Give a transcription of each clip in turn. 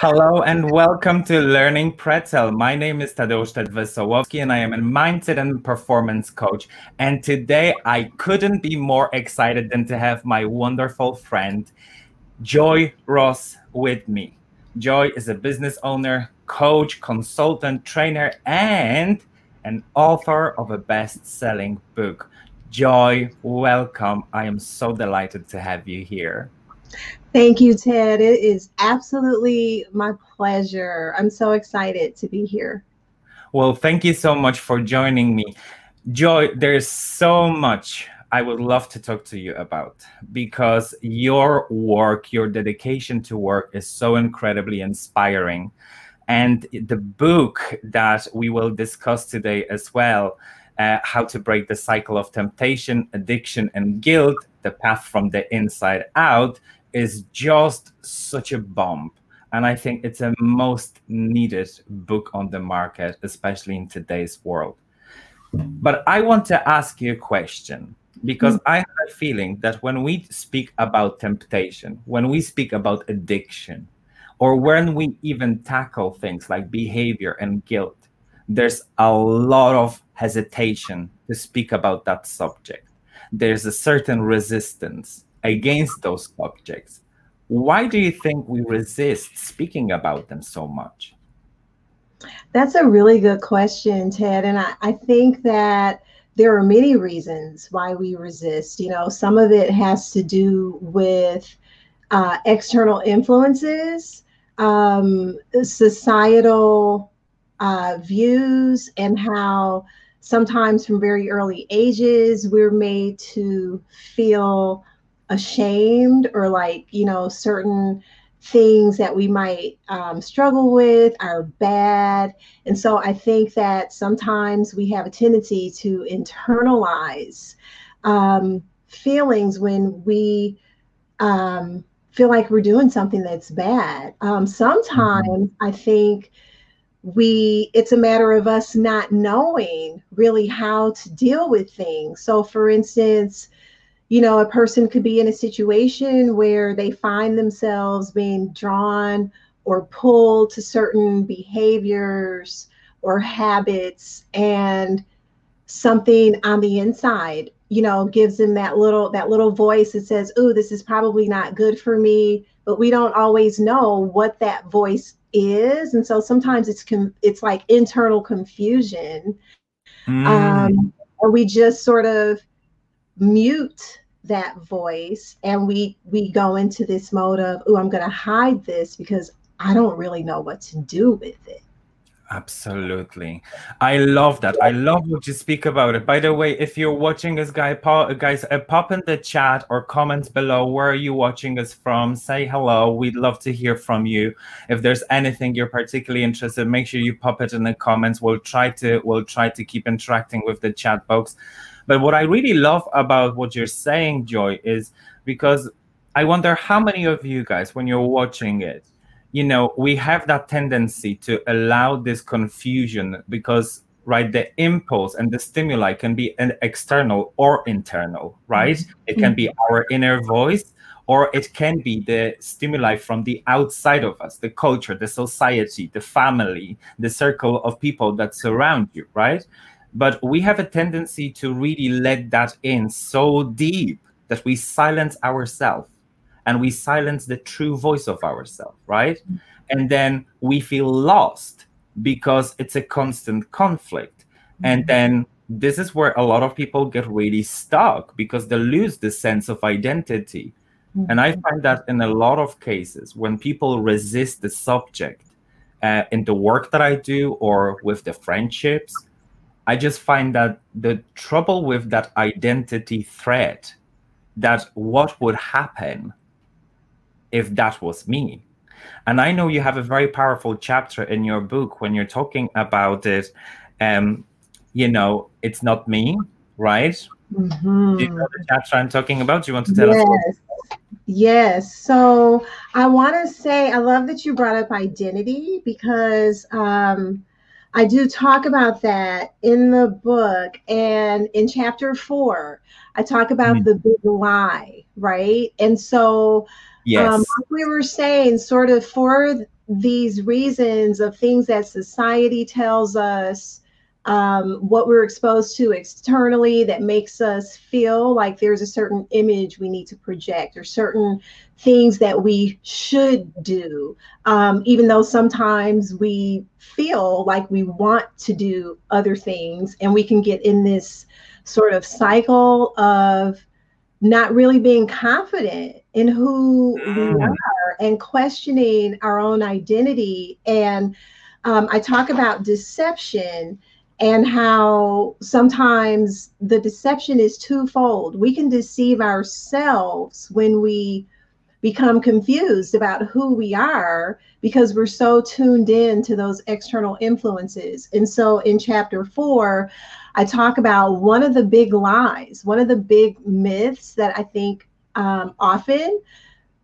Hello and welcome to Learning Pretzel. My name is Tadeusz Wesołowski and I am a mindset and performance coach. And today I couldn't be more excited than to have my wonderful friend, Joy Ross, with me. Joy is a business owner, coach, consultant, trainer, and an author of a best selling book. Joy, welcome. I am so delighted to have you here. Thank you, Ted. It is absolutely my pleasure. I'm so excited to be here. Well, thank you so much for joining me. Joy, there's so much I would love to talk to you about because your work, your dedication to work is so incredibly inspiring. And the book that we will discuss today as well uh, How to Break the Cycle of Temptation, Addiction, and Guilt The Path from the Inside Out is just such a bomb. And I think it's a most needed book on the market, especially in today's world. But I want to ask you a question because mm-hmm. I have a feeling that when we speak about temptation, when we speak about addiction, or when we even tackle things like behavior and guilt, there's a lot of hesitation to speak about that subject. There's a certain resistance against those subjects. Why do you think we resist speaking about them so much? That's a really good question, Ted. And I, I think that there are many reasons why we resist. You know, some of it has to do with uh, external influences, um, societal uh, views, and how sometimes from very early ages we're made to feel ashamed or like, you know, certain things that we might um, struggle with are bad. And so I think that sometimes we have a tendency to internalize um, feelings when we um, feel like we're doing something that's bad. Um, sometimes mm-hmm. I think we it's a matter of us not knowing really how to deal with things. So for instance, you know, a person could be in a situation where they find themselves being drawn or pulled to certain behaviors or habits and something on the inside you know gives them that little that little voice that says oh this is probably not good for me but we don't always know what that voice is and so sometimes it's com- it's like internal confusion mm. um, or we just sort of mute that voice and we we go into this mode of oh i'm going to hide this because i don't really know what to do with it. Absolutely. I love that. I love what you speak about it. By the way if you're watching us guy guys uh, pop in the chat or comments below where are you watching us from? Say hello. We'd love to hear from you. If there's anything you're particularly interested make sure you pop it in the comments. We'll try to we'll try to keep interacting with the chat box but what I really love about what you're saying, Joy, is because I wonder how many of you guys, when you're watching it, you know, we have that tendency to allow this confusion because right the impulse and the stimuli can be an external or internal right mm-hmm. it can be our inner voice or it can be the stimuli from the outside of us the culture the society the family the circle of people that surround you right but we have a tendency to really let that in so deep that we silence ourselves and we silence the true voice of ourselves, right? Mm-hmm. And then we feel lost because it's a constant conflict. And mm-hmm. then this is where a lot of people get really stuck because they lose the sense of identity. And I mm-hmm. find that in a lot of cases, when people resist the subject uh, in the work that I do or with the friendships, I just find that the trouble with that identity threat, that what would happen if that was me? And I know you have a very powerful chapter in your book when you're talking about it. Um, you know, it's not me, right? Mm-hmm. Do you know the chapter I'm talking about? Do you want to tell yes. us? Yes. So I want to say, I love that you brought up identity because um, I do talk about that in the book. And in chapter four, I talk about mm-hmm. the big lie, right? And so, um, yes. um, like we were saying, sort of for these reasons of things that society tells us, um, what we're exposed to externally that makes us feel like there's a certain image we need to project or certain things that we should do, um, even though sometimes we feel like we want to do other things and we can get in this sort of cycle of not really being confident in who we mm. are and questioning our own identity. And um, I talk about deception and how sometimes the deception is twofold. We can deceive ourselves when we become confused about who we are because we're so tuned in to those external influences. And so in chapter four, I talk about one of the big lies, one of the big myths that I think um, often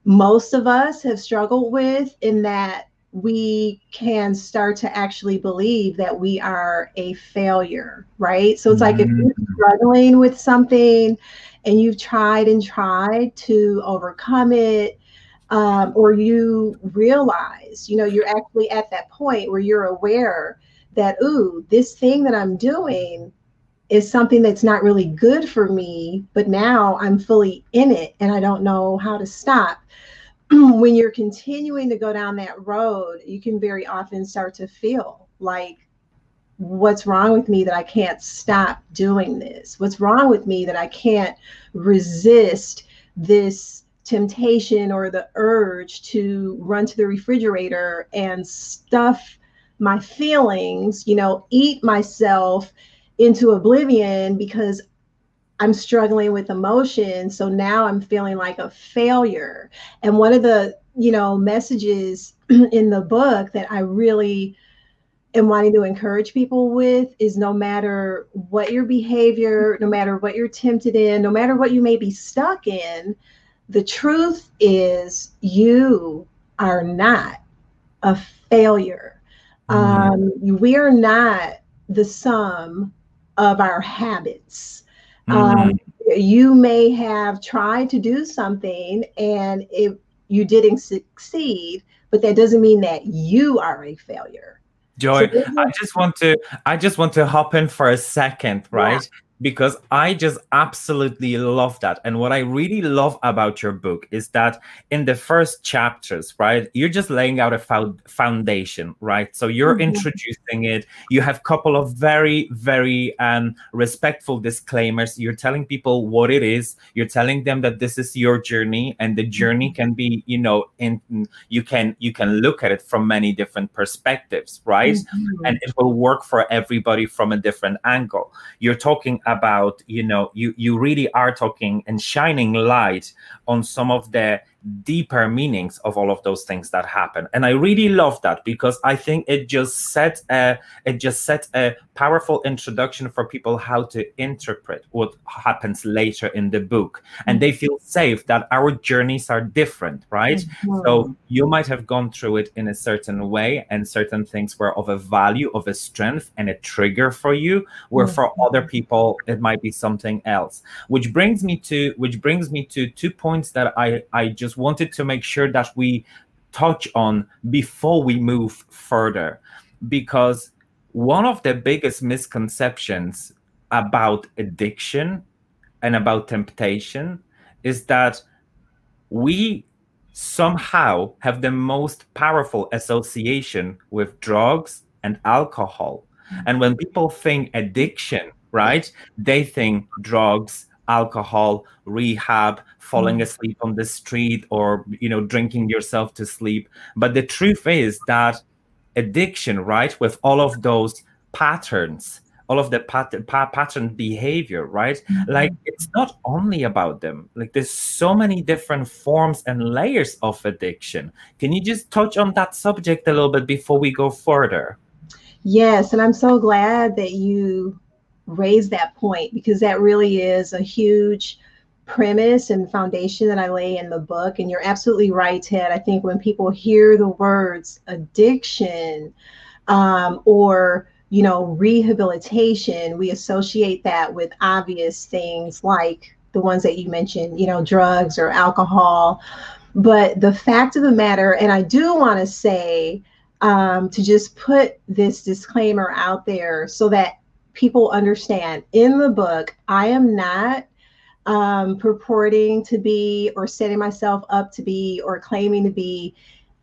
most of us have struggled with, in that we can start to actually believe that we are a failure, right? So it's like if you're mm-hmm. struggling with something and you've tried and tried to overcome it, um, or you realize, you know, you're actually at that point where you're aware that, ooh, this thing that I'm doing is something that's not really good for me, but now I'm fully in it and I don't know how to stop. when you're continuing to go down that road, you can very often start to feel like, what's wrong with me that I can't stop doing this? What's wrong with me that I can't resist this temptation or the urge to run to the refrigerator and stuff my feelings, you know, eat myself into oblivion because I'm struggling with emotion. So now I'm feeling like a failure. And one of the, you know, messages in the book that I really am wanting to encourage people with is no matter what your behavior, no matter what you're tempted in, no matter what you may be stuck in, the truth is you are not a failure. Mm-hmm. Um, we are not the sum of our habits. Mm-hmm. Um, you may have tried to do something and if you didn't succeed, but that doesn't mean that you are a failure. Joy, so I just want to I just want to hop in for a second, right? Because I just absolutely love that. And what I really love about your book is that in the first chapters, right, you're just laying out a foundation, right? So you're mm-hmm. introducing it. You have a couple of very, very um, respectful disclaimers. You're telling people what it is. You're telling them that this is your journey, and the journey mm-hmm. can be, you know, in you can you can look at it from many different perspectives, right? Mm-hmm. And it will work for everybody from a different angle. You're talking about you know you you really are talking and shining light on some of the deeper meanings of all of those things that happen and i really love that because i think it just set a it just set a powerful introduction for people how to interpret what happens later in the book and they feel safe that our journeys are different right mm-hmm. so you might have gone through it in a certain way and certain things were of a value of a strength and a trigger for you where mm-hmm. for other people it might be something else which brings me to which brings me to two points that i i just just wanted to make sure that we touch on before we move further because one of the biggest misconceptions about addiction and about temptation is that we somehow have the most powerful association with drugs and alcohol. And when people think addiction, right, they think drugs, alcohol, rehab, falling mm. asleep on the street, or you know, drinking yourself to sleep. But the truth is that addiction, right, with all of those patterns, all of the pattern pa- pattern behavior, right? Mm-hmm. Like it's not only about them. Like there's so many different forms and layers of addiction. Can you just touch on that subject a little bit before we go further? Yes, and I'm so glad that you raise that point because that really is a huge premise and foundation that I lay in the book. And you're absolutely right, Ted. I think when people hear the words addiction um, or you know rehabilitation, we associate that with obvious things like the ones that you mentioned, you know, drugs or alcohol. But the fact of the matter, and I do want to say um, to just put this disclaimer out there so that people understand in the book, I am not um, purporting to be or setting myself up to be or claiming to be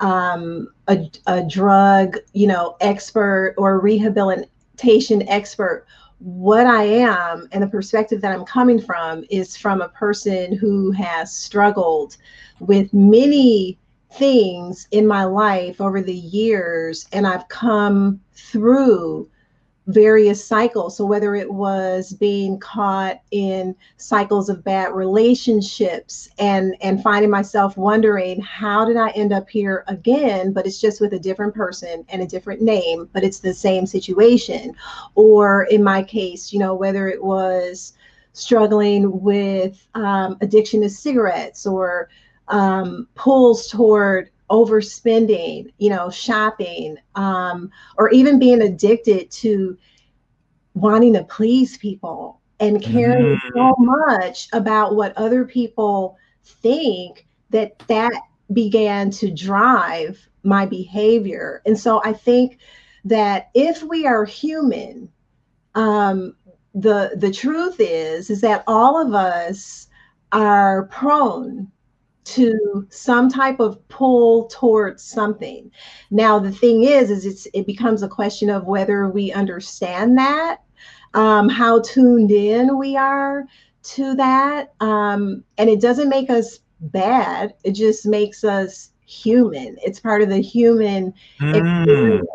um, a, a drug, you know, expert or rehabilitation expert. What I am and the perspective that I'm coming from is from a person who has struggled with many things in my life over the years, and I've come through various cycles. So whether it was being caught in cycles of bad relationships and and finding myself wondering how did I end up here again, but it's just with a different person and a different name, but it's the same situation. Or in my case, you know, whether it was struggling with um, addiction to cigarettes or um, pulls toward overspending, you know, shopping, um, or even being addicted to wanting to please people and caring mm-hmm. so much about what other people think that that began to drive my behavior. And so I think that if we are human, um, the the truth is is that all of us are prone to some type of pull towards something. Now the thing is, is it's it becomes a question of whether we understand that, um, how tuned in we are to that, um, and it doesn't make us bad. It just makes us human. It's part of the human mm. experience.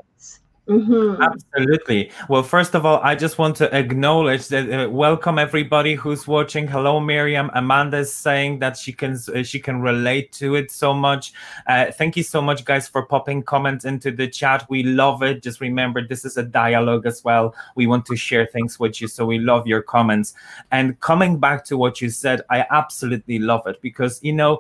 Mm-hmm. Absolutely. Well, first of all, I just want to acknowledge that uh, welcome everybody who's watching. Hello, Miriam. Amanda is saying that she can uh, she can relate to it so much. Uh, thank you so much, guys, for popping comments into the chat. We love it. Just remember, this is a dialogue as well. We want to share things with you, so we love your comments. And coming back to what you said, I absolutely love it because you know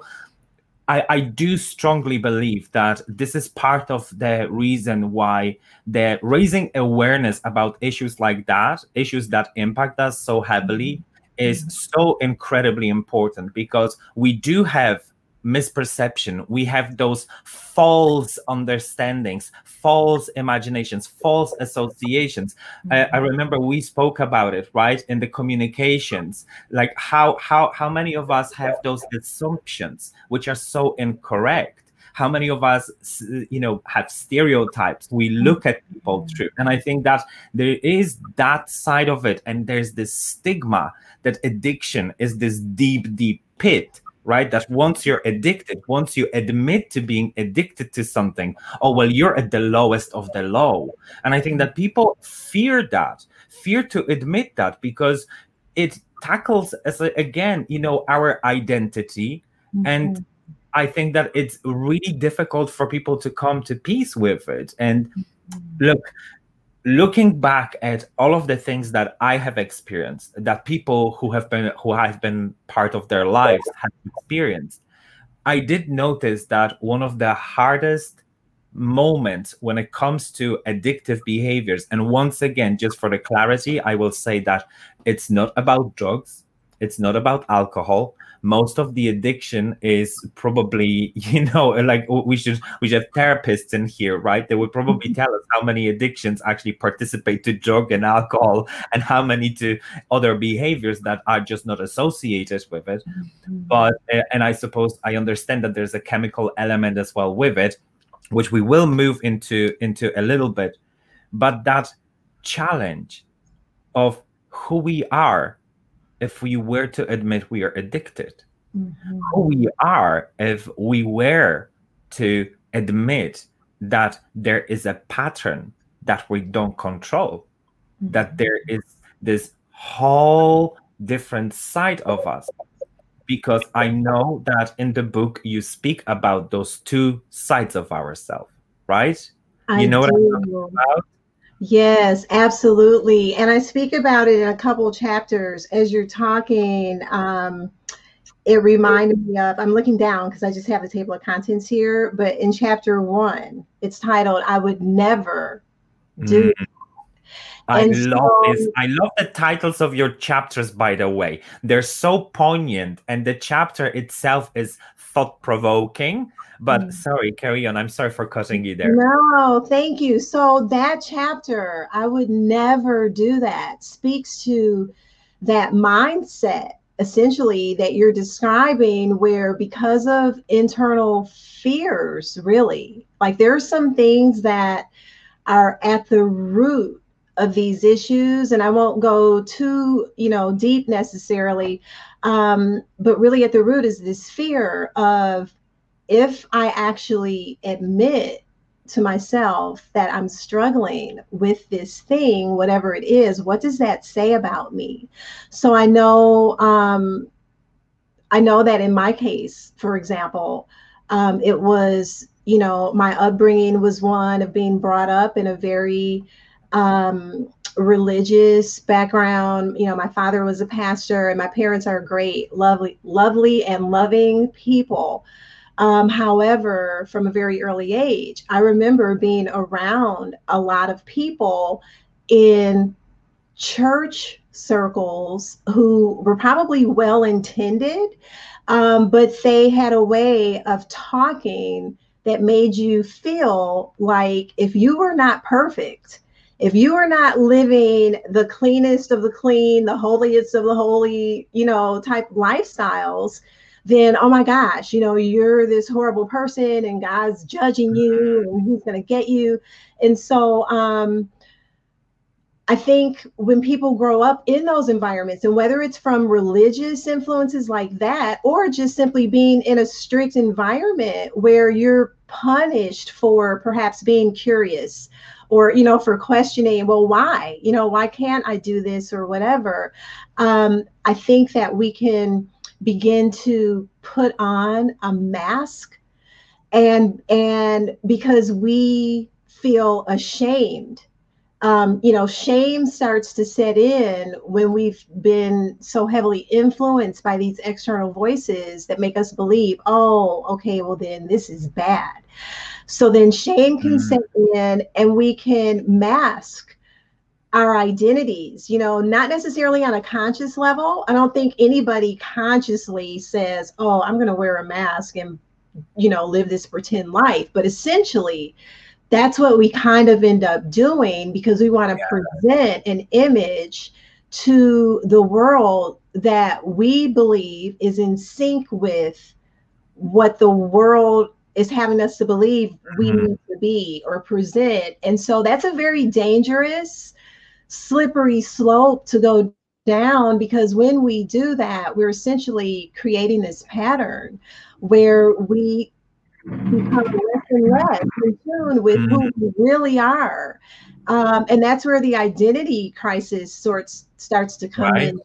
I, I do strongly believe that this is part of the reason why the raising awareness about issues like that, issues that impact us so heavily, mm-hmm. is so incredibly important because we do have misperception. We have those false understandings, false imaginations, false associations. Mm-hmm. I remember we spoke about it, right, in the communications. Like how how how many of us have those assumptions which are so incorrect? How many of us, you know, have stereotypes? We look at people mm-hmm. through, and I think that there is that side of it, and there's this stigma that addiction is this deep, deep pit right? That once you're addicted, once you admit to being addicted to something, oh, well, you're at the lowest of the low. And I think that people fear that, fear to admit that because it tackles, as a, again, you know, our identity. Mm-hmm. And I think that it's really difficult for people to come to peace with it. And mm-hmm. look, looking back at all of the things that I have experienced, that people who have been who have been part of their lives have experienced, I did notice that one of the hardest moments when it comes to addictive behaviors, and once again, just for the clarity, I will say that it's not about drugs, it's not about alcohol, most of the addiction is probably you know like we should we should have therapists in here right they would probably mm-hmm. tell us how many addictions actually participate to drug and alcohol and how many to other behaviors that are just not associated with it mm-hmm. but eh, and i suppose i understand that there's a chemical element as well with it which we will move into into a little bit but that challenge of who we are if we were to admit we are addicted, mm-hmm. who we are if we were to admit that there is a pattern that we don't control, mm-hmm. that there is this whole different side of us. Because I know that in the book you speak about those two sides of ourselves, right? I you know do. what I'm talking about? Yes, absolutely. And I speak about it in a couple chapters as you're talking. Um, it reminded me of, I'm looking down because I just have the table of contents here, but in chapter one, it's titled, I Would Never Do. Mm-hmm. I and love so, this. I love the titles of your chapters, by the way. They're so poignant, and the chapter itself is thought provoking. But mm. sorry, carry on. I'm sorry for cutting you there. No, thank you. So, that chapter, I would never do that, speaks to that mindset essentially that you're describing where because of internal fears really like there are some things that are at the root of these issues and i won't go too you know deep necessarily um, but really at the root is this fear of if i actually admit to myself that i'm struggling with this thing whatever it is what does that say about me? So i know um, i know that in my case for example um, it was you know my upbringing was one of being brought up in a very um, religious background. You know, my father was a pastor, and my parents are great, lovely, lovely, and loving people. Um, however, from a very early age, I remember being around a lot of people in church circles who were probably well intended, um, but they had a way of talking that made you feel like if you were not perfect, if you are not living the cleanest of the clean, the holiest of the holy, you know, type lifestyles, then oh my gosh, you know, you're this horrible person and God's judging you and he's going to get you. And so um I think when people grow up in those environments, and whether it's from religious influences like that, or just simply being in a strict environment where you're punished for perhaps being curious or you know for questioning well why you know why can't i do this or whatever um, i think that we can begin to put on a mask and and because we feel ashamed um, you know, shame starts to set in when we've been so heavily influenced by these external voices that make us believe, oh, okay, well, then this is bad. So then shame can mm. set in and we can mask our identities, you know, not necessarily on a conscious level. I don't think anybody consciously says, oh, I'm going to wear a mask and, you know, live this pretend life. But essentially, that's what we kind of end up doing because we want to yeah. present an image to the world that we believe is in sync with what the world is having us to believe we mm-hmm. need to be or present. And so that's a very dangerous, slippery slope to go down because when we do that, we're essentially creating this pattern where we become less and less in tune with mm-hmm. who we really are. Um, and that's where the identity crisis sorts starts to come right. in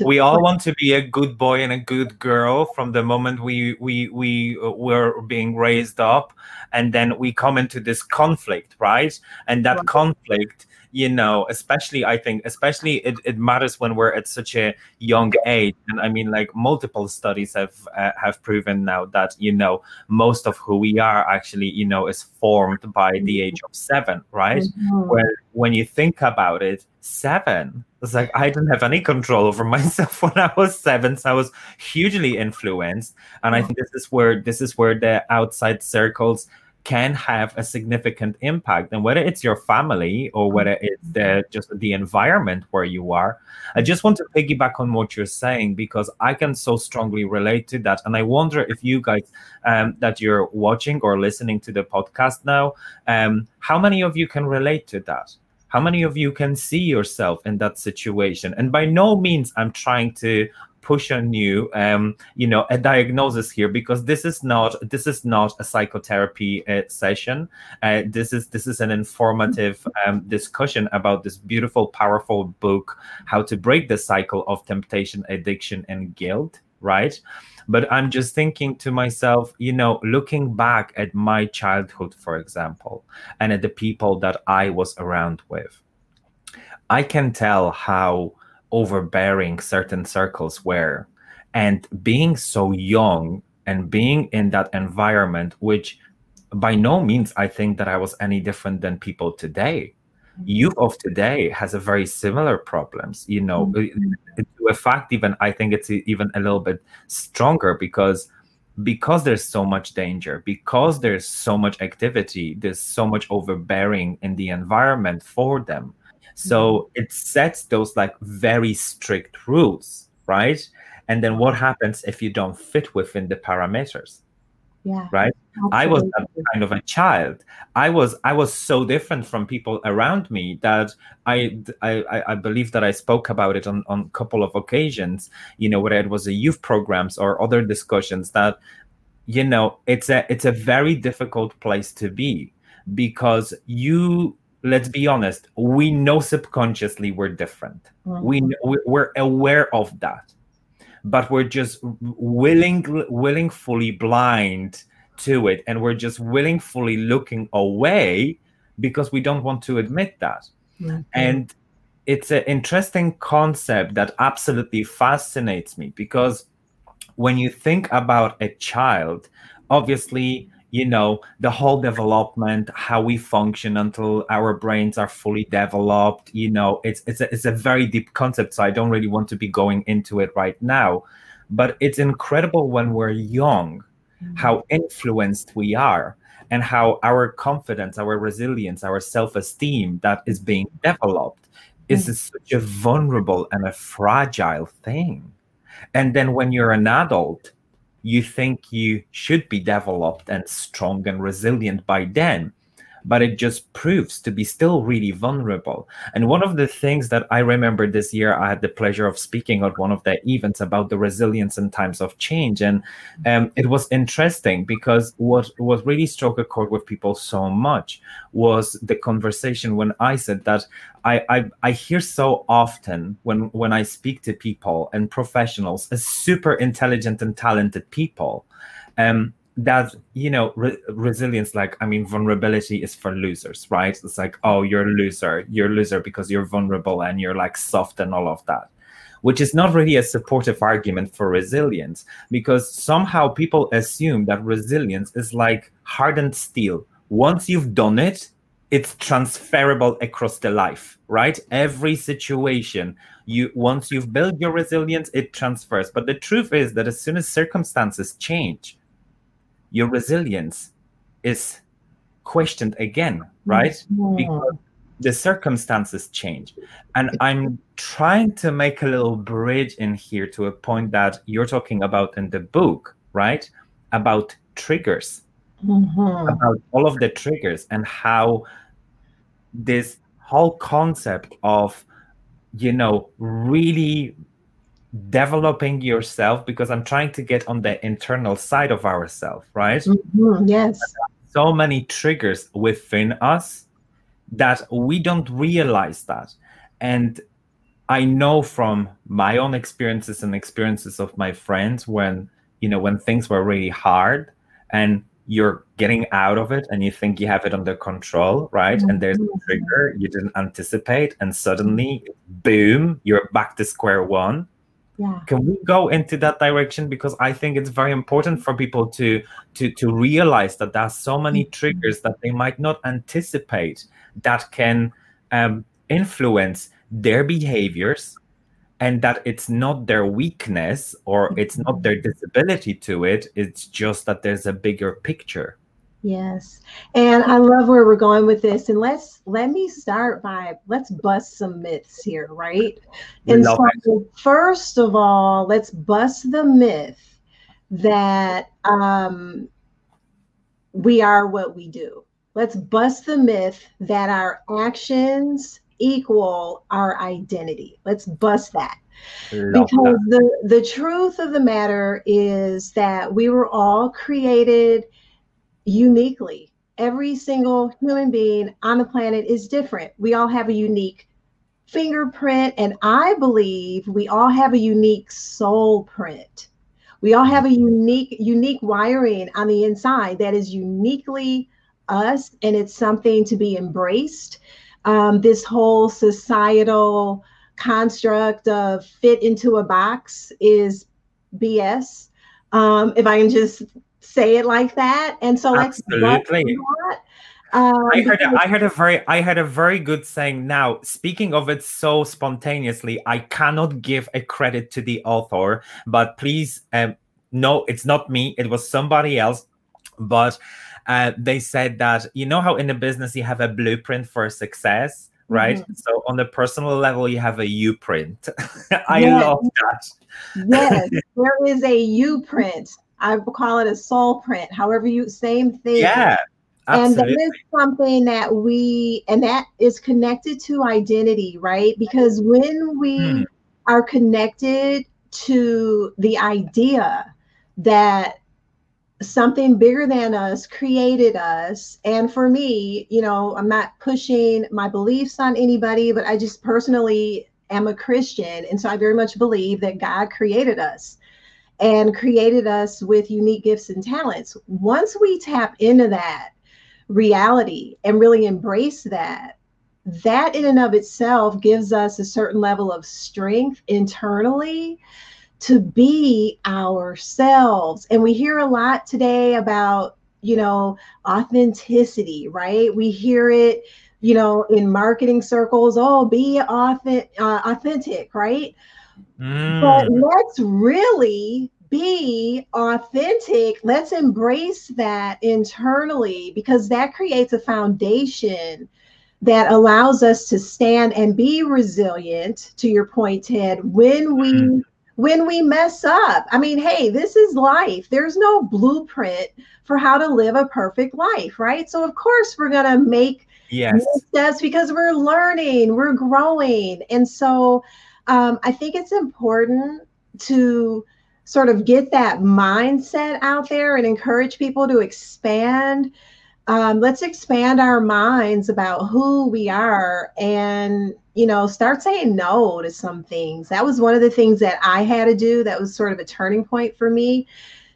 we all want to be a good boy and a good girl from the moment we we we uh, were being raised up and then we come into this conflict right and that right. conflict you know especially i think especially it, it matters when we're at such a young age and i mean like multiple studies have uh, have proven now that you know most of who we are actually you know is formed by the age of seven right mm-hmm. where when you think about it seven it's like I didn't have any control over myself when I was seven. So I was hugely influenced. And I think this is where this is where the outside circles can have a significant impact and whether it's your family or whether it's the, just the environment where you are i just want to piggyback on what you're saying because i can so strongly relate to that and i wonder if you guys um, that you're watching or listening to the podcast now um, how many of you can relate to that how many of you can see yourself in that situation? And by no means i'm trying to push on you um you know a diagnosis here because this is not this is not a psychotherapy uh, session. Uh, this is this is an informative um, discussion about this beautiful powerful book how to break the cycle of temptation addiction and guilt right but i'm just thinking to myself you know looking back at my childhood for example and at the people that i was around with i can tell how overbearing certain circles were. And being so young and being in that environment which by no means i think that i was any different than people today youth of today has a very similar problems you know mm-hmm. to fact even i think it's even a little bit stronger because because there's so much danger because there's so much activity there's so much overbearing in the environment for them so mm-hmm. it sets those like very strict rules right and then what happens if you don't fit within the parameters yeah. right? Absolutely. i was kind of a child. I was i was so different from people around me that I, I i believe that i spoke about it on on a couple of occasions you know whether it was a youth programs or other discussions that you know it's a it's a very difficult place to be because you let's be honest we know subconsciously we're different. Mm-hmm. we we're aware of that but we're just willing willing fully blind to it and we're just willing fully looking away because we don't want to admit that. And it's an interesting concept that absolutely fascinates me because when you think about a child obviously you know the whole development how we function until our brains are fully developed you know it's it's a, it's a very deep concept so i don't really want to be going into it right now but it's incredible when we're young mm-hmm. how influenced we are and how our confidence our resilience our self-esteem that is being developed is mm-hmm. such a vulnerable and a fragile thing and then when you're an adult you think you should be developed and strong and resilient by then but it just proves to be still really vulnerable. And one of the things that I remember this year, I had the pleasure of speaking at one of the events about the resilience in times of change. And um, it was interesting because what, what really struck a chord with people so much was the conversation when I said that I, I, I hear so often when, when I speak to people and professionals, as super intelligent and talented people, um, that you know re- resilience like i mean vulnerability is for losers right? It's like oh you're a loser. You're a loser because you're vulnerable and you're like soft and all of that which is not really a supportive argument for resilience because somehow people assume that resilience is like hardened steel. Once you've done it it's transferable across the life right? Every situation you once you've built your resilience it transfers. But the truth is that as soon as circumstances change your resilience is questioned again, right? Mm-hmm. Because the circumstances change. And I'm trying to make a little bridge in here to a point that you're talking about in the book, right? About triggers, mm-hmm. about all of the triggers and how this whole concept of, you know, really developing yourself because i'm trying to get on the internal side of ourselves right mm-hmm, yes so many triggers within us that we don't realize that and i know from my own experiences and experiences of my friends when you know when things were really hard and you're getting out of it and you think you have it under control right mm-hmm. and there's a mm-hmm. trigger you didn't anticipate and suddenly boom you're back to square one yeah. can we go into that direction because i think it's very important for people to to to realize that there's so many mm-hmm. triggers that they might not anticipate that can um, influence their behaviors and that it's not their weakness or it's not their mm-hmm. disability to it it's just that there's a bigger picture Yes. And I love where we're going with this. And let's let me start by let's bust some myths here, right? and so it. first of all, let's bust the myth that um we are what we do. Let's bust the myth that our actions equal our identity. Let's bust that. Because that. the the truth of the matter is that we were all created uniquely. Every single human being on the planet is different. We all have a unique fingerprint, and I believe we all have a unique soul print. We all have a unique, unique wiring on the inside that is uniquely us, and it's something to be embraced. Um, this whole societal construct of fit into a box is BS. Um, if I can just say it like that. And so Absolutely. Um, I heard I heard a very I had a very good saying now. Speaking of it so spontaneously, I cannot give a credit to the author, but please um no, it's not me, it was somebody else. But uh, they said that you know how in the business you have a blueprint for success, right? Mhm. So on the personal level, you have a U print. I Yes. love that. yes, there is a U print. I would call it a soul print. However, you same thing. Yeah, Absolutely. and that is something that we and that is connected to identity right because when we Hmm. are connected to the idea that something bigger than us created us and for me you know i'm not pushing my beliefs on anybody but i just personally am a christian and so i very much believe that god created us and created us with unique gifts and talents. Once we tap into that reality and really embrace that that in and of itself gives us a certain level of strength internally to be ourselves. And we hear a lot today about you know authenticity right? We hear it you know in marketing circles oh be authentic, uh, authentic right but Mm. let's really be authentic. Let's embrace that internally because that creates a foundation that allows us to stand and be resilient to your point Ted when we Mhm. when we mess up. I mean, hey, this is life. There's no blueprint for how to live a perfect life, right? So of course we're going to make Yes. steps because we're learning, we're growing. And so um, I think it's important to sort of get that mindset out there and encourage people to expand. Um, let's expand our minds about who we are and, you know, start saying no to some things. That was one of the things that I had to do. That was sort of a turning point for me.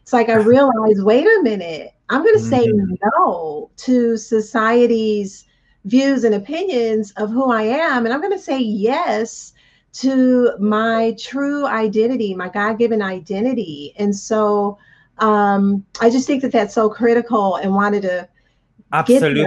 It's like I realized, wait a minute, I'm going to say Mhm. no to society's views and opinions of who I am. And I'm going to say yes to my true identity, my God given identity. And so um, I just think that that's so critical and wanted to Absolutely.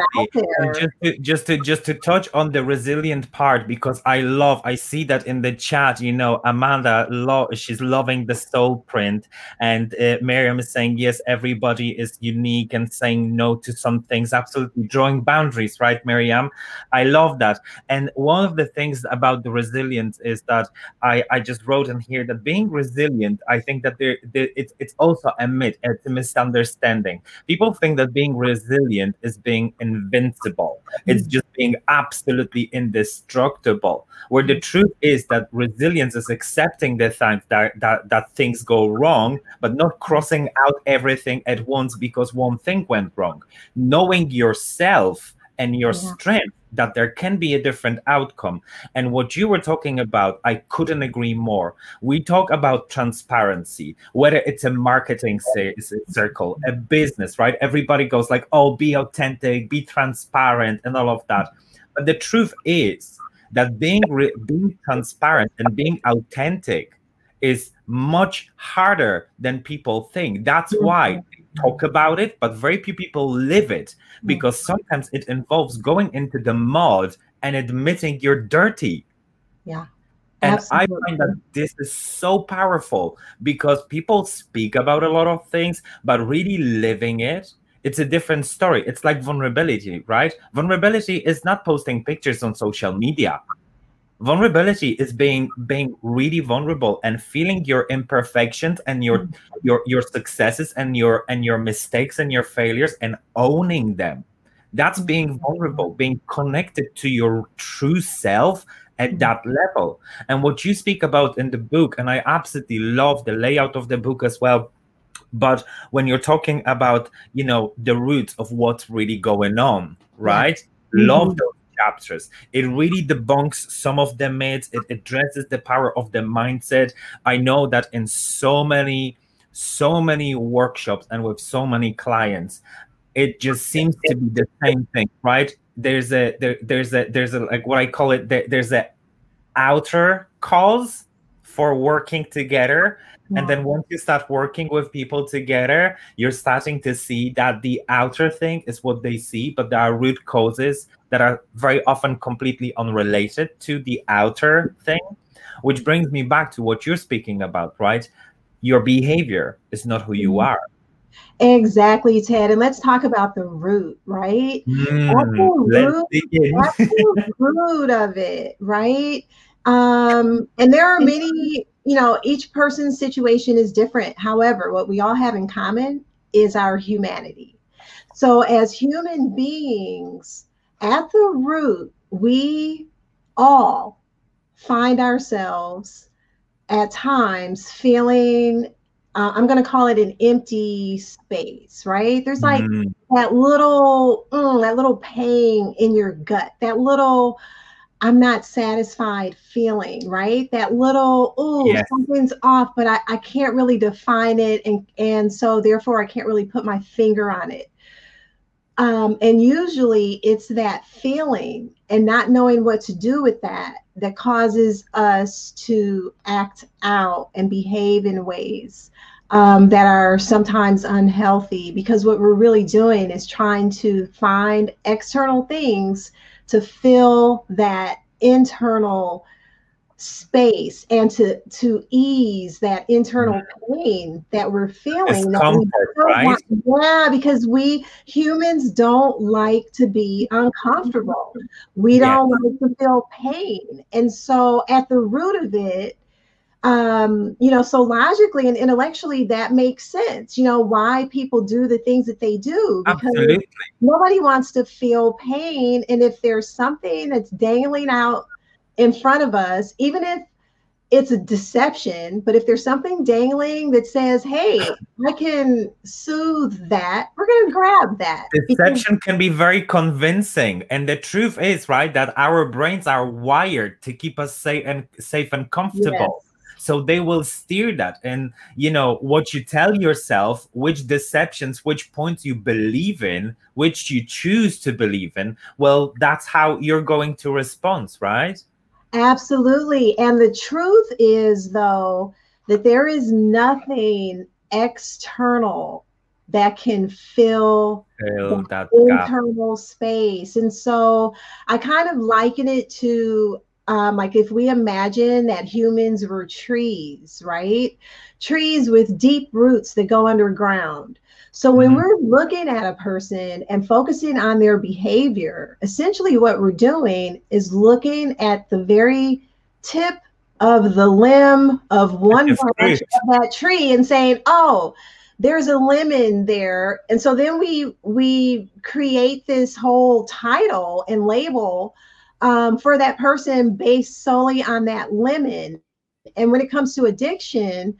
And just to, just to just to touch on the resilient part because I love I see that in the chat you know Amanda lo- she's loving the soul print. And uh, Miriam is saying yes everybody is unique and saying no to some things. Absolutely. Drawing boundaries right Miriam? I love that. And one of the things about the resilience is that I I just wrote in here that being resilient I think that there, there it's it's also a myth it's a misunderstanding. People think that being resilient is being invincible. It's just being absolutely indestructible. Where the truth is that resilience is accepting the fact that, that that things go wrong but not crossing out everything at once because one thing went wrong. Knowing yourself and your Yeah. strength that there can be a different outcome. And what you were talking about i couldn't agree more. We talk about transparency whether it's a marketing circle a business right? Everybody goes like oh be authentic be transparent and all of that. But the truth is that being re- being transparent and being authentic is much harder than people think. That's mm-hmm. why they talk about it but very few people live it mm. because sometimes it involves going into the mud and admitting you're dirty Yeah. and I find that this is so powerful because people speak about a lot of things, but really living it, it's a different story. It's like vulnerability, right? Vulnerability is not posting pictures on social media. Vulnerability is being being really vulnerable and feeling your imperfections and your mm. your your successes and your and your mistakes and your failures and owning them. That's mm. being vulnerable, being connected to your true self at mm. that level. And what you speak about in the book, and I absolutely love the layout of the book as well. But when you're talking about, you know, the roots of what's really going on, right? Mm-hmm. Love Mhm. those chapters. It really debunks some of the myths. It addresses the power of the mindset. I know that in so many, so many workshops and with so many clients, it just seems to be the same thing, right? There's a there, there's a there's a like what I call it there, there's a outer cause for working together and then once you start working with people together, you're starting to see that the outer thing is what they see, but there are root causes that are very often completely unrelated to the outer thing. Which brings me back to what you're speaking about, right? Your behavior is not who you mm-hmm. are. Exactly, Ted. And let's talk about the root, right? Mm, that's, the root, that's the root of it, right? Um, and there are many you know, each person's situation is different. However, what we all have in common is our humanity. So, as human beings, at the root, we all find ourselves at times feeling uh, I'm going to call it an empty space, right? There's like mm. that little, mm, that little pain in your gut, that little I'm not satisfied feeling, right? That little, oh, yes. something's off, but I, I can't really define it. And, and so therefore I can't really put my finger on it. Um, and usually it's that feeling and not knowing what to do with that that causes us to act out and behave in ways um, that are sometimes unhealthy because what we're really doing is trying to find external things to fill that internal space and to to ease that internal mm-hmm. pain that we're feeling that we right? yeah because we humans don't like to be uncomfortable we don't like to feel pain and so at the root of it um, you know, so logically and intellectually, that makes sense. You know, why people do the things that they do because Absolutely. nobody wants to feel pain. And if there's something that's dangling out in front of us, even if it's a deception, but if there's something dangling that says, hey, I can soothe that, we're going to grab that. Deception because- can be very convincing. And the truth is, right, that our brains are wired to keep us safe and safe and comfortable. Yes so they will steer that and you know what you tell yourself which deceptions which points you believe in which you choose to believe in well that's how you're going to respond right absolutely and the truth is though that there is nothing external that can fill, fill that internal gap. space. And so I kind of liken it to um, like if we imagine that humans were trees, right? Trees with deep roots that go underground. So when mm-hmm. we're looking at a person and focusing on their behavior, essentially what we're doing is looking at the very tip of the limb of one branch of that tree and saying, "Oh, there's a lemon there." And so then we we create this whole title and label um, for that person based solely on that lemon. And when it comes to addiction,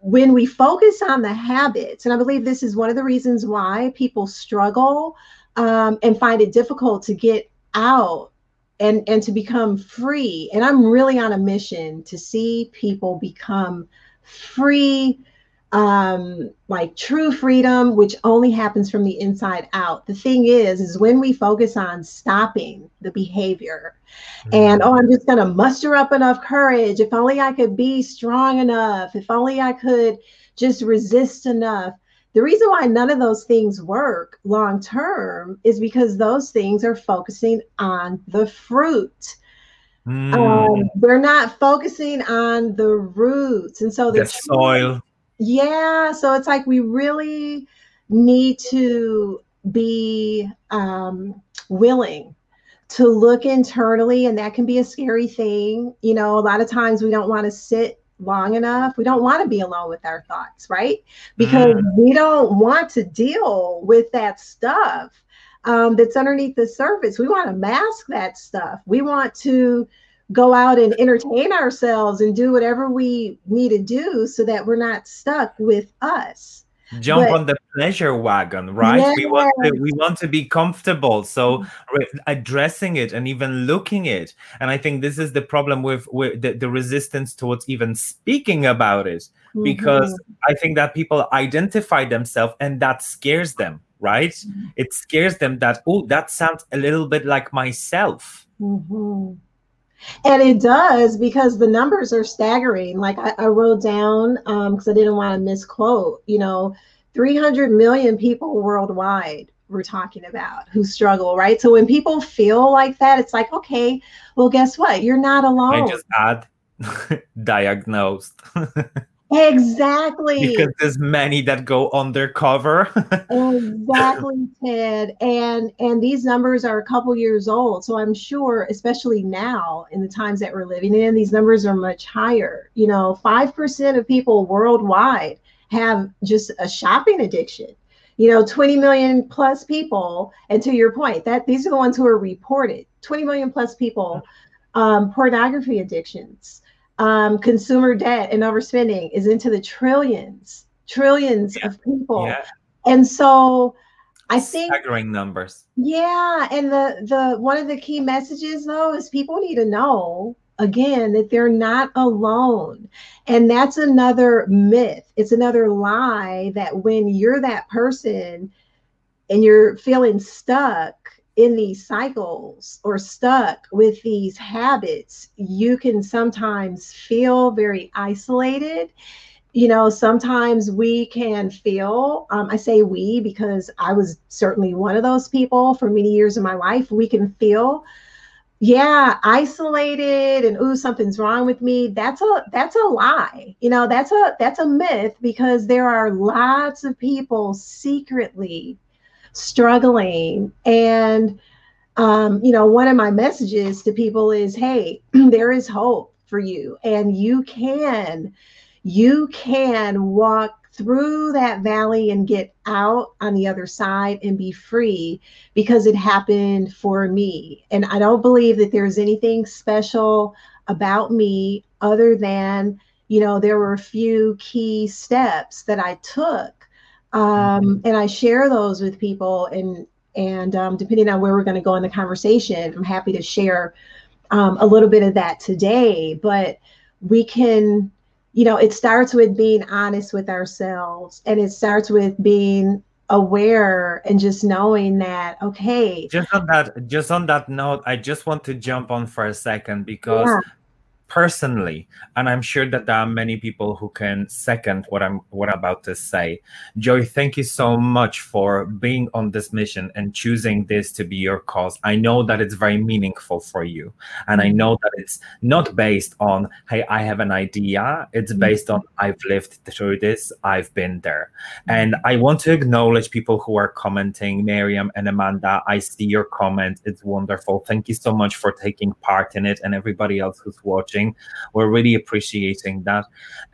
when we focus on the habits, and I believe this is one of the reasons why people struggle um, and find it difficult to get out and and to become free. And I'm really on a mission to see people become free um, like true freedom, which only happens from the inside out. The thing is, is when we focus on stopping the behavior mm-hmm. and, oh, I'm just going to muster up enough courage. If only I could be strong enough. If only I could just resist enough. The reason why none of those things work long term is because those things are focusing on the fruit. Mm. Um, they're not focusing on the roots. And so the, the soil yeah, so it's like we really need to be um, willing to look internally, and that can be a scary thing. You know, a lot of times we don't want to sit long enough. We don't want to be alone with our thoughts, right? Because mm. we don't want to deal with that stuff um, that's underneath the surface. We want to mask that stuff. We want to go out and entertain ourselves and do whatever we need to do so that we're not stuck with us jump but, on the pleasure wagon right yeah. we want to we want to be comfortable so mm-hmm. addressing it and even looking it and i think this is the problem with, with the, the resistance towards even speaking about it because mm-hmm. i think that people identify themselves and that scares them right mm-hmm. it scares them that oh that sounds a little bit like myself mm-hmm. And it does because the numbers are staggering. Like I, I wrote down because um, I didn't want to misquote, you know, 300 million people worldwide we're talking about who struggle, right? So when people feel like that, it's like, okay, well, guess what? You're not alone. I just add diagnosed. Exactly. because there's many that go undercover. exactly, Ted. And and these numbers are a couple years old. So I'm sure, especially now in the times that we're living in, these numbers are much higher. You know, five percent of people worldwide have just a shopping addiction. You know, 20 million plus people, and to your point, that these are the ones who are reported. 20 million plus people, um, pornography addictions um, consumer debt and overspending is into the trillions, trillions yeah. of people. Yeah. And so I think staggering numbers. Yeah. And the the one of the key messages though is people need to know again that they're not alone. And that's another myth. It's another lie that when you're that person and you're feeling stuck, in these cycles or stuck with these habits, you can sometimes feel very isolated. You know, sometimes we can feel, um, I say we because I was certainly one of those people for many years of my life. We can feel, yeah, isolated and ooh, something's wrong with me. That's a that's a lie. You know, that's a that's a myth because there are lots of people secretly struggling. And, um, you know, one of my messages to people is hey, there is hope for you, and you can, you can walk through that valley and get out on the other side and be free because it happened for me. And I don't believe that there's anything special about me other than, you know, there were a few key steps that I took um, mm-hmm. and I share those with people. And and um, depending on where we're going to go in the conversation, I'm happy to share um, a little bit of that today. But we can, you know, it starts with being honest with ourselves, and it starts with being aware and just knowing that okay just on that just on that note i just want to jump on for a second because yeah personally and i'm sure that there are many people who can second what i'm what i'm about to say. Joy thank you so much for being on this mission and choosing this to be your cause. I know that it's very meaningful for you and i know that it's not based on hey i have an idea. It's mm-hmm. based on i've lived through this. I've been there. And i want to acknowledge people who are commenting. Miriam and amanda i see your comment. It's wonderful. Thank you so much for taking part in it and everybody else who's watching we're really appreciating that.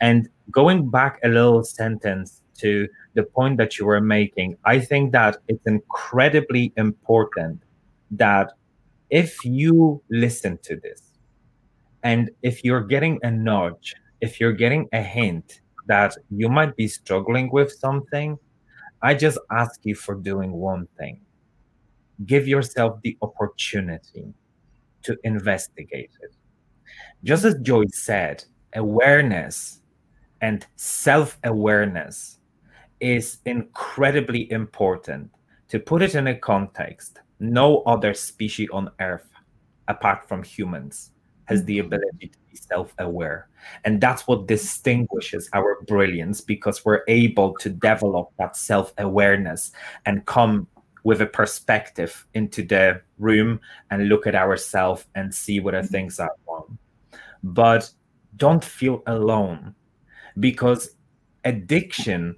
And going back a little sentence to the point that you were making, I think that it's incredibly important that if you listen to this and if you're getting a nudge, if you're getting a hint that you might be struggling with something, I just ask you for doing one thing give yourself the opportunity to investigate it. Just as Joy said, awareness and self awareness is incredibly important. To put it in a context, no other species on Earth, apart from humans, has the ability to be self aware. And that's what distinguishes our brilliance because we're able to develop that self awareness and come with a perspective into the room and look at ourselves and see what whether mm-hmm. things are wrong. But don't feel alone because addiction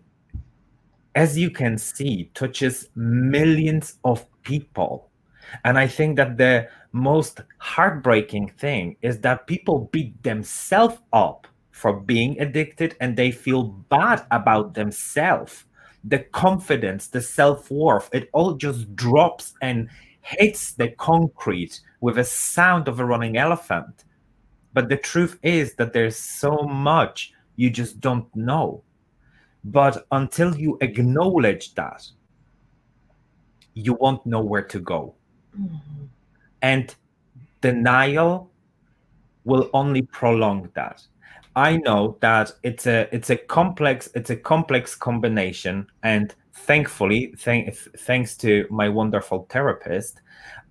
as you can see touches millions of people. And i think that the most heartbreaking thing is that people beat themselves up for being addicted and they feel bad about themselves the confidence the self-worth it all just drops and hits the concrete with a sound of a running elephant but the truth is that there's so much you just don't know. But until you acknowledge that, you won't know where to go. Mm-hmm. And denial will only prolong that. I know that it's a it's a complex it's a complex combination and thankfully thank, thanks to my wonderful therapist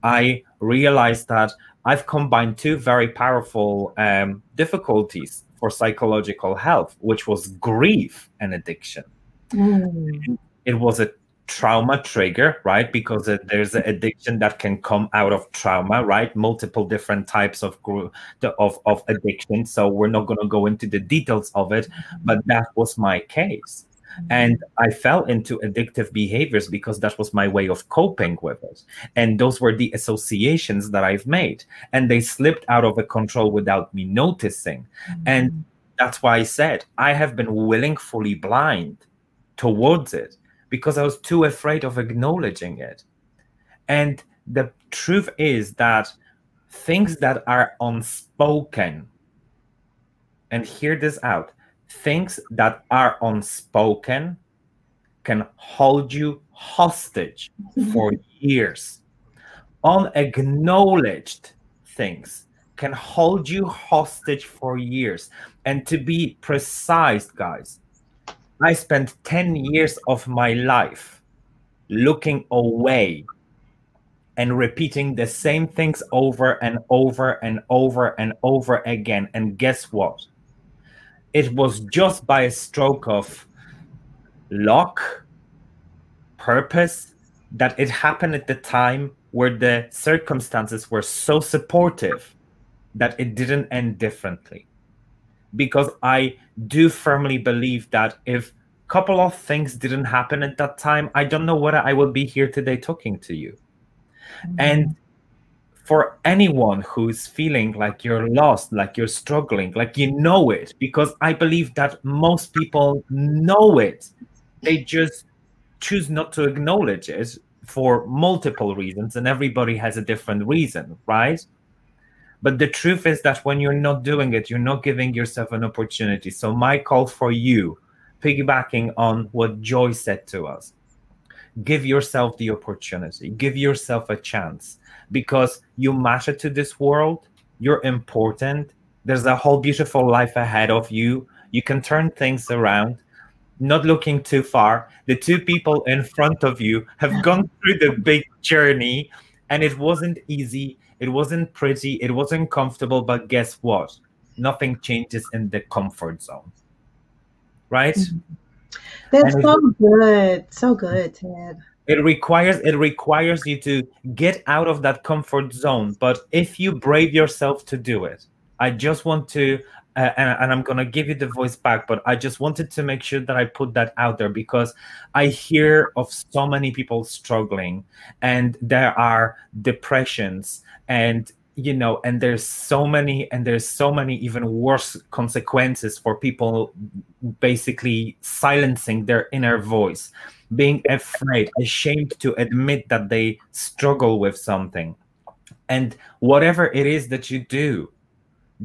I realized that I've combined two very powerful um, difficulties for psychological health, which was grief and addiction. Mm. It was a trauma trigger, right? Because there's an addiction that can come out of trauma, right? Multiple different types of of of addiction. So we're not going to go into the details of it, but that was my case. And I fell into addictive behaviors because that was my way of coping with it. And those were the associations that I've made. And they slipped out of control without me noticing. Mm-hmm. And that's why I said I have been willingly blind towards it because I was too afraid of acknowledging it. And the truth is that things that are unspoken, and hear this out things that are unspoken can hold you hostage mm-hmm. for years. Unacknowledged things can hold you hostage for years. And to be precise, guys, I spent 10 years of my life looking away and repeating the same things over and over and over and over again. And guess what? it was just by a stroke of luck, purpose, that it happened at the time where the circumstances were so supportive that it didn't end differently. Because I do firmly believe that if a couple of things didn't happen at that time, I don't know whether I would be here today talking to you. Mm-hmm. And for anyone who's feeling like you're lost, like you're struggling, like you know it, because I believe that most people know it. They just choose not to acknowledge it for multiple reasons, and everybody has a different reason, right? But the truth is that when you're not doing it, you're not giving yourself an opportunity. So, my call for you, piggybacking on what Joy said to us, give yourself the opportunity, give yourself a chance because you matter to this world. You're important. There's a whole beautiful life ahead of you. You can turn things around. Not looking too far. The two people in front of you have gone through the big journey, and it wasn't easy. It wasn't pretty. It wasn't comfortable. But guess what? Nothing changes in the comfort zone. Right? Mm-hmm. That's so good. So good, Ted it requires it requires you to get out of that comfort zone but if you brave yourself to do it i just want to uh, and, and, i'm to give you the voice back but i just wanted to make sure that i put that out there because i hear of so many people struggling and there are depressions and you know and there's so many and there's so many even worse consequences for people basically silencing their inner voice being afraid, ashamed to admit that they struggle with something. And whatever it is that you do,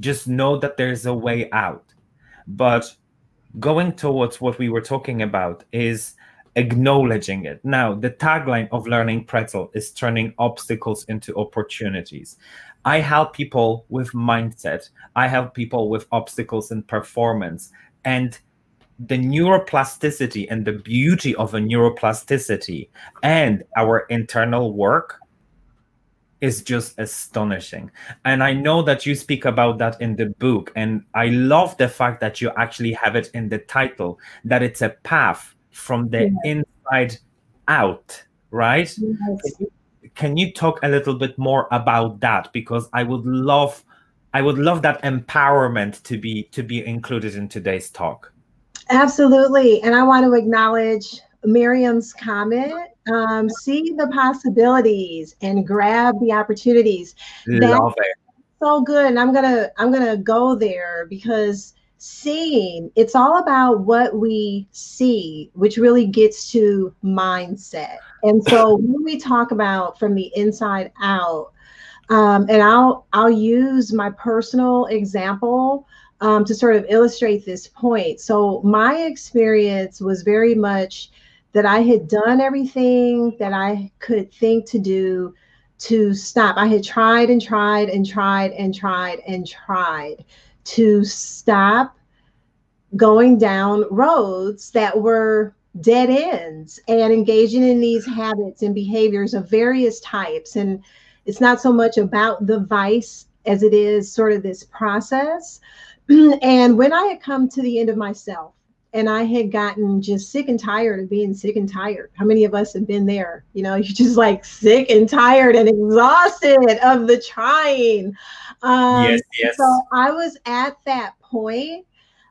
just know that there's a way out. But going towards what we were talking about is acknowledging it. Now, the tagline of Learning Pretzel is turning obstacles into opportunities. I help people with mindset, I help people with obstacles in performance. And the neuroplasticity and the beauty of a neuroplasticity and our internal work is just astonishing. And I know that you speak about that in the book. And I love the fact that you actually have it in the title, that it's a path from the inside out, right? Yes. Can you talk a little bit more about that? Because I would love I would love that empowerment to be to be included in today's talk. Absolutely. And I want to acknowledge Miriam's comment. Um, see the possibilities and grab the opportunities. Love it. So good. And I'm gonna I'm gonna go there because seeing it's all about what we see, which really gets to mindset. And so when we talk about from the inside out, um, and I'll I'll use my personal example um, to sort of illustrate this point. So, my experience was very much that I had done everything that I could think to do to stop. I had tried and tried and tried and tried and tried to stop going down roads that were dead ends and engaging in these habits and behaviors of various types and It's not so much about the vice as it is sort of this process. and when I had come to the end of myself, and I had gotten just sick and tired of being sick and tired. How many of us have been there? You know, you're just like sick and tired and exhausted of the trying. Um, yes, yes. So I was at that point.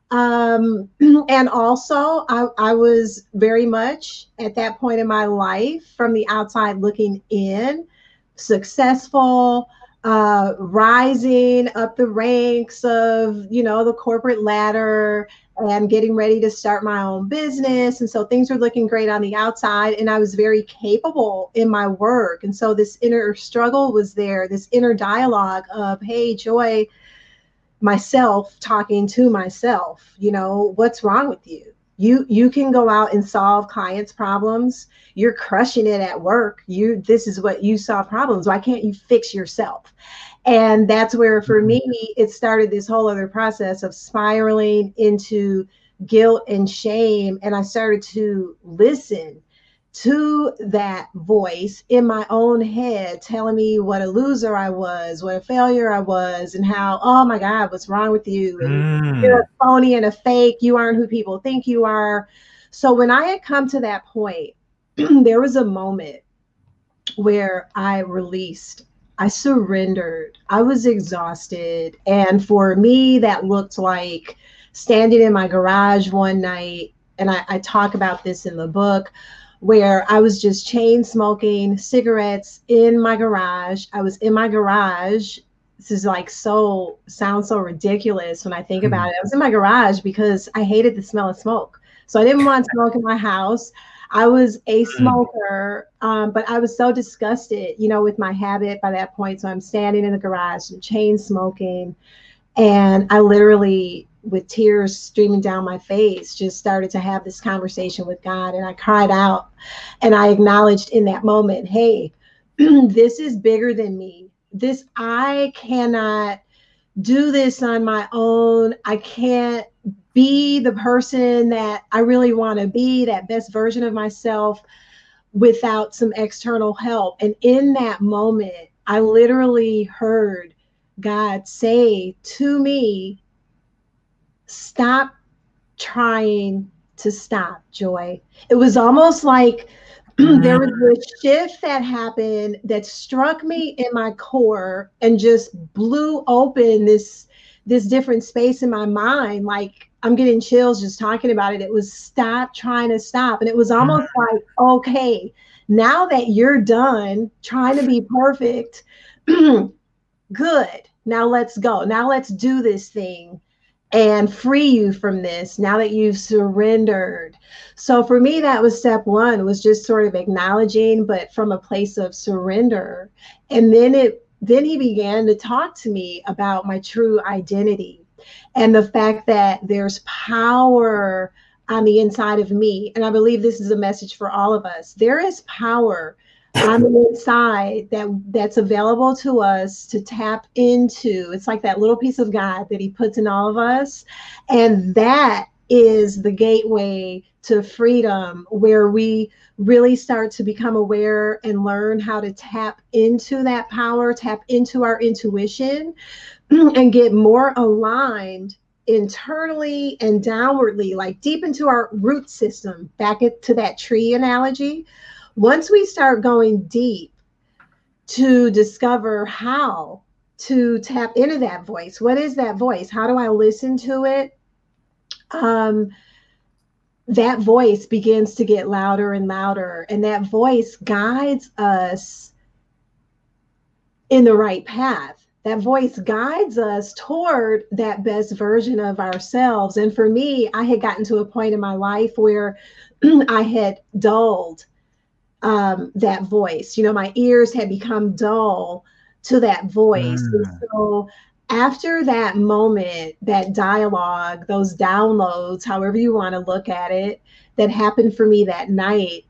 Um, and also, I, I was very much at that point in my life from the outside looking in, successful, uh, rising up the ranks of, you know, the corporate ladder and getting ready to start my own business. And so things were looking great on the outside, and I was very capable in my work. And so this inner struggle was there, this inner dialogue of, hey, Joy, myself talking to myself, you know, what's wrong with you? You you can go out and solve clients' problems. You're crushing it at work. You this is what you solve problems. Why can't you fix yourself? And that's where, for me, it started this whole other process of spiraling into guilt and shame. And I started to listen to that voice in my own head telling me what a loser I was, what a failure I was, and how, oh my God, what's wrong with you? And mm. You're a phony and a fake. You aren't who people think you are. So when I had come to that point, there was a moment where I released I surrendered. I was exhausted. And for me, that looked like standing in my garage one night. And I, I talk about this in the book where I was just chain smoking cigarettes in my garage. I was in my garage. This is like so, sounds so ridiculous when I think hmm. about it. I was in my garage because I hated the smell of smoke. So I didn't want smoke in my house. I was a mm. smoker, um, but I was so disgusted, you know, with my habit by that point. So I'm standing in the garage and chain smoking. And I literally, with tears streaming down my face, just started to have this conversation with God. And I cried out and I acknowledged in that moment, hey, this is bigger than me. This, I cannot do this on my own. I can't be the person that I really want to be, that best version of myself without some external help. And in that moment, I literally heard God say to me, Stop trying to stop, Joy. It was almost like there was mm-hmm. a shift that happened that struck me in my core and just blew open this this different space in my mind like I'm getting chills just talking about it. It was stop trying to stop. And it was almost mm-hmm. like, okay, now that you're done trying to be perfect, good. Now let's go. Now let's do this thing and free you from this now that you've surrendered. So for me, that was step one, was just sort of acknowledging, but from a place of surrender. And then it then he began to talk to me about my true identity and the fact that there's power on the inside of me. And I believe this is a message for all of us. There is power on the inside that that's available to us to tap into. It's like that little piece of God that he puts in all of us. And that is the gateway to freedom where we really start to become aware and learn how to tap into that power, tap into our intuition, and get more aligned internally and downwardly, like deep into our root system, back to that tree analogy. Once we start going deep to discover how to tap into that voice, what is that voice? How do I listen to it? Um, that voice begins to get louder and louder, and that voice guides us in the right path that voice guides us toward that best version of ourselves. And for me, I had gotten to a point in my life where I had dulled um, that voice. You know, my ears had become dull to that voice. Mm. so after that moment, that dialogue, those downloads, however you want to look at it, that happened for me that night,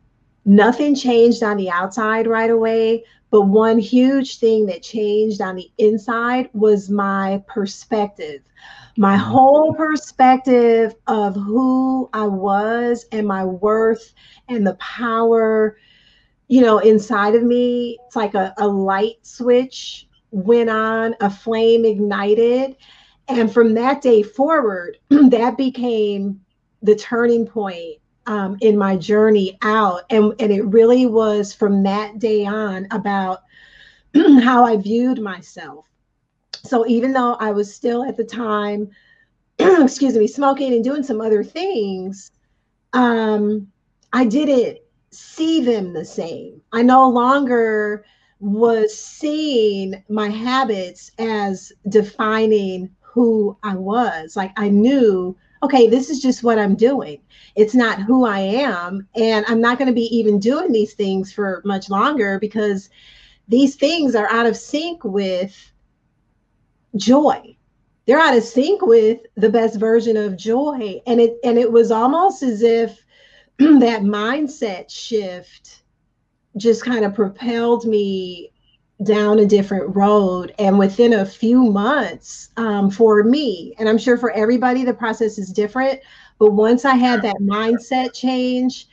nothing changed on the outside right away, but one huge thing that changed on the inside was my perspective. My mm-hmm. whole perspective of who I was and my worth and the power you know, inside of me, it's like a, a light switch went on, a flame ignited. And from that day forward, that became the turning point um, in my journey out. And, and it really was from that day on about how I viewed myself. So even though I was still at the time, excuse me, smoking and doing some other things, um, I didn't see them the same. I no longer was seeing my habits as defining who I was. Like I knew, okay, this is just what I'm doing. It's not who I am. And I'm not going to be even doing these things for much longer because these things are out of sync with joy. They're out of sync with the best version of joy. And it and it was almost as if that mindset shift just kind of propelled me down a different road. And within a few months, um, for me, and I'm sure for everybody, the process is different. But once I had that mindset change,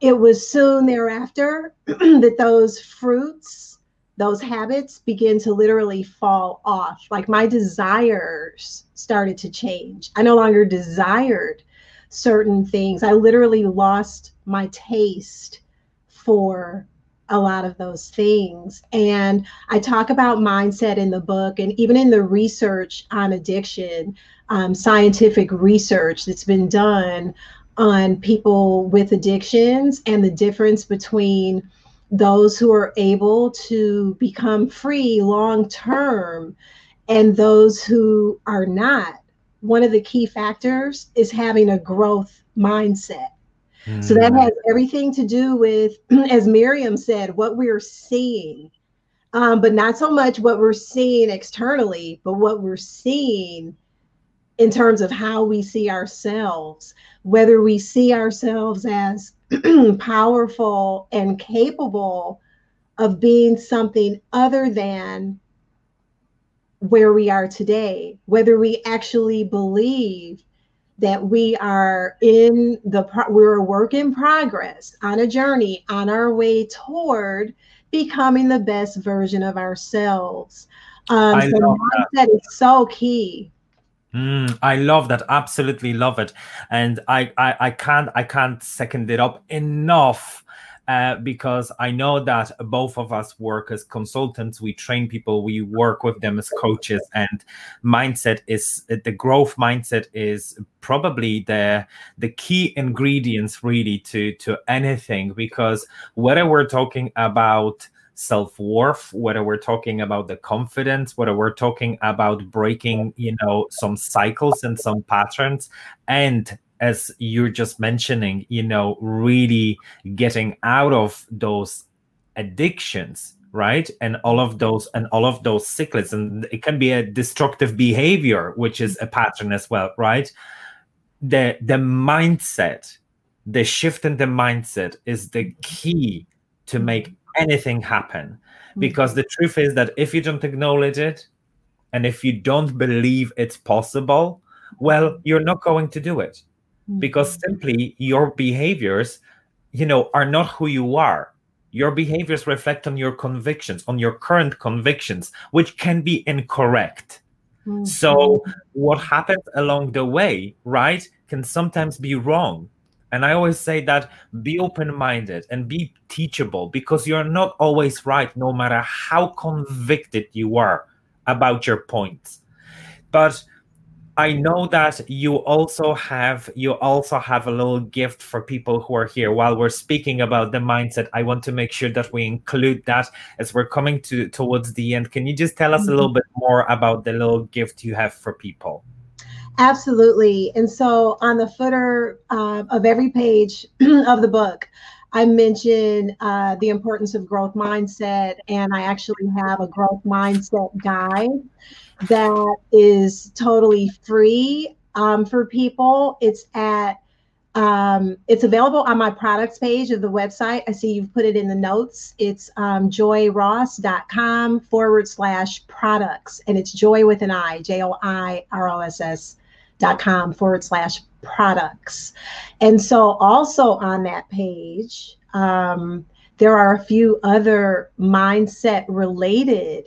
it was soon thereafter that those fruits, those habits begin to literally fall off. Like my desires started to change. I no longer desired certain things. I literally lost my taste for a lot of those things. And I talk about mindset in the book and even in the research on addiction, um, scientific research that's been done on people with addictions and the difference between those who are able to become free long term and those who are not one of the key factors is having a growth mindset. So that hmm. has everything to do with, as Miriam said, what we're seeing, um, but not so much what we're seeing externally, but what we're seeing in terms of how we see ourselves, whether we see ourselves as powerful and capable of being something other than where we are today, whether we actually believe that we are in the we're a work in progress on a journey on our way toward becoming the best version of ourselves. Um, I so love that. is so key. Mm, I love that. Absolutely love it, and I, I I can't I can't second it up enough uh, because I know that both of us work as consultants. We train people, we work with them as coaches, and mindset is the growth mindset is probably the the key ingredients really to to anything because whether we're talking about self-worth whether we're talking about the confidence whether we're talking about breaking you know some cycles and some patterns and as you're just mentioning, you know, really getting out of those addictions, right? And all of those and all of those cycles. And it can be a destructive behavior, which is a pattern as well, right? The the mindset, the shift in the mindset is the key to make anything happen. Because mm-hmm. the truth is that if you don't acknowledge it and if you don't believe it's possible, well, you're not going to do it because mm-hmm. simply your behaviors you know are not who you are your behaviors reflect on your convictions on your current convictions which can be incorrect mm-hmm. so what happens along the way right can sometimes be wrong and i always say that be open minded and be teachable because you're not always right no matter how convicted you are about your points but I know that you also have you also have a little gift for people who are here. While we're speaking about the mindset, I want to make sure that we include that as we're coming to towards the end. Can you just tell us a little mm-hmm. bit more about the little gift you have for people? Absolutely. And so on the footer uh, of every page of the book, I mention uh, the importance of growth mindset, and I actually have a growth mindset guide that is totally free um, for people. It's at um, it's available on my products page of the website. I see you've put it in the notes. It's um, joiross.com forward slash products. And it's joy with an I, J O I R O S S dot com forward slash products. And so also on that page, um, there are a few other mindset related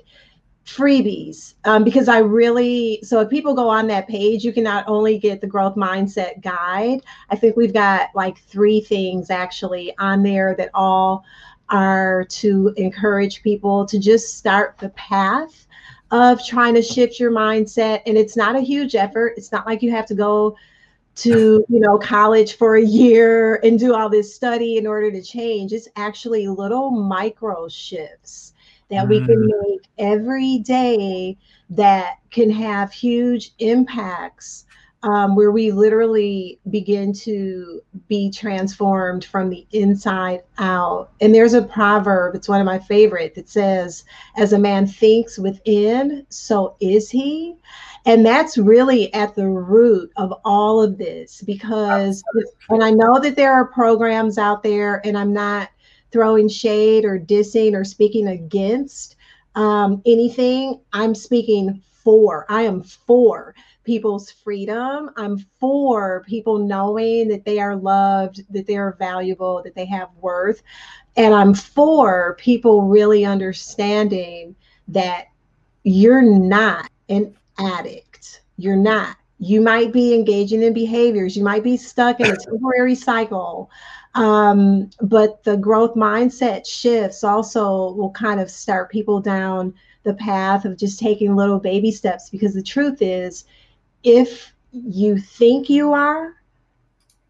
freebies um, because I really so if people go on that page, you can not only get the growth mindset guide. I think we've got like three things actually on there that all are to encourage people to just start the path of trying to shift your mindset. And it's not a huge effort. It's not like you have to go to you know college for a year and do all this study in order to change it's actually little micro shifts that mm. we can mm. make every day that can have huge impacts um, where we literally begin to be transformed from the inside out. And there's a proverb, it's one of my favorite, that says, As a man thinks within, so is he. And that's really at the root of all of this because, and I know that there are programs out there, and I'm not throwing shade or dissing or speaking against um, anything. I'm speaking for, I am for people's freedom. I'm for people knowing that they are loved, that they are valuable, that they have worth. And I'm for people really understanding that you're not an addict. You're not. You might be engaging in behaviors, you might be stuck in a temporary cycle. Um, but the growth mindset shifts also will kind of start people down the path of just taking little baby steps because the truth is if you think you are,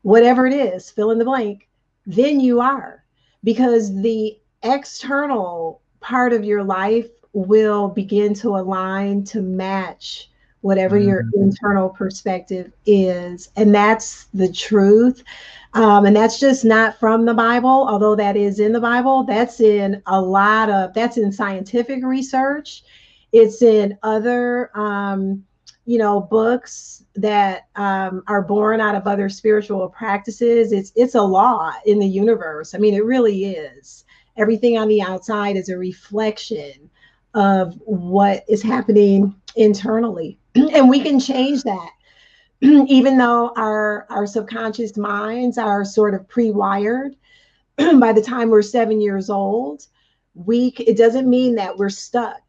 whatever it is, fill in the blank, then you are. Because the external part of your life will begin to align to match whatever mm-hmm. your internal perspective is. And that's the truth. Um, and that's just not from the Bible, although that is in the Bible. That's in a lot of, that's in scientific research. It's in other um, you know books that um, are born out of other spiritual practices. It's it's a law in the universe. I mean it really is. Everything on the outside is a reflection of what is happening internally. And we can change that even though our our subconscious minds are sort of pre-wired by the time we're seven years old we it doesn't mean that we're stuck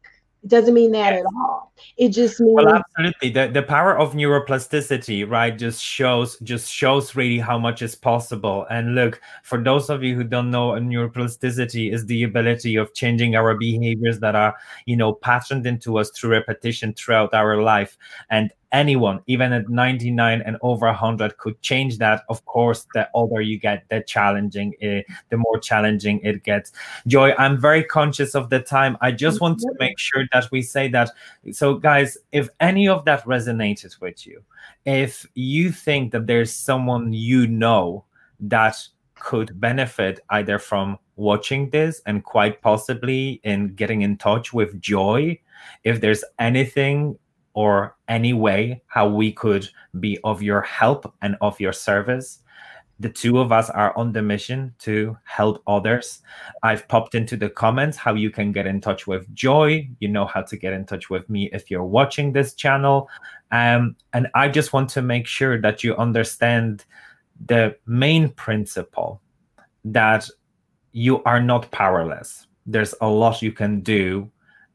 it doesn't mean that yes. at all. It just means well, absolutely. The the power of neuroplasticity, right, just shows just shows really how much is possible. And look, for those of you who don't know, neuroplasticity is the ability of changing our behaviors that are, you know, patterned into us through repetition throughout our life. And anyone, even at 99 and over 100, could change that. Of course, the older you get, the challenging, it, the more challenging it gets. Joy, I'm very conscious of the time. I just want to make sure that we say that. So, guys, if any of that resonated with you, if you think that there's someone you know that could benefit either from watching this and quite possibly in getting in touch with joy if there's anything or any way how we could be of your help and of your service. The two of us are on the mission to help others. I've popped into the comments how you can get in touch with Joy. You know how to get in touch with me if you're watching this channel. Um, and I just want to make sure that you understand the main principle that you are not powerless. There's a lot you can do.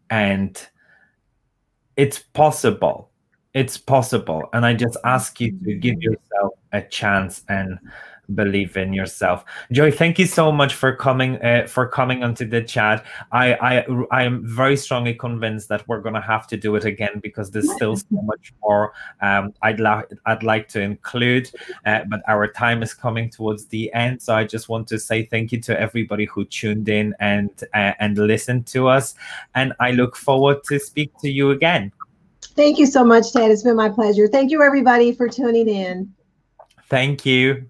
And it's possible. It's possible. And i just ask you to give yourself a chance and believe in yourself joy thank you so much for coming uh, for coming onto the chat i i i am very strongly convinced that we're going to have to do it again because there's still so much more um, i'd like i'd like to include uh, but our time is coming towards the end so i just want to say thank you to everybody who tuned in and uh, and listened to us and i look forward to speak to you again Thank you so much, Ted. It's been my pleasure. Thank you, everybody, for tuning in. Thank you.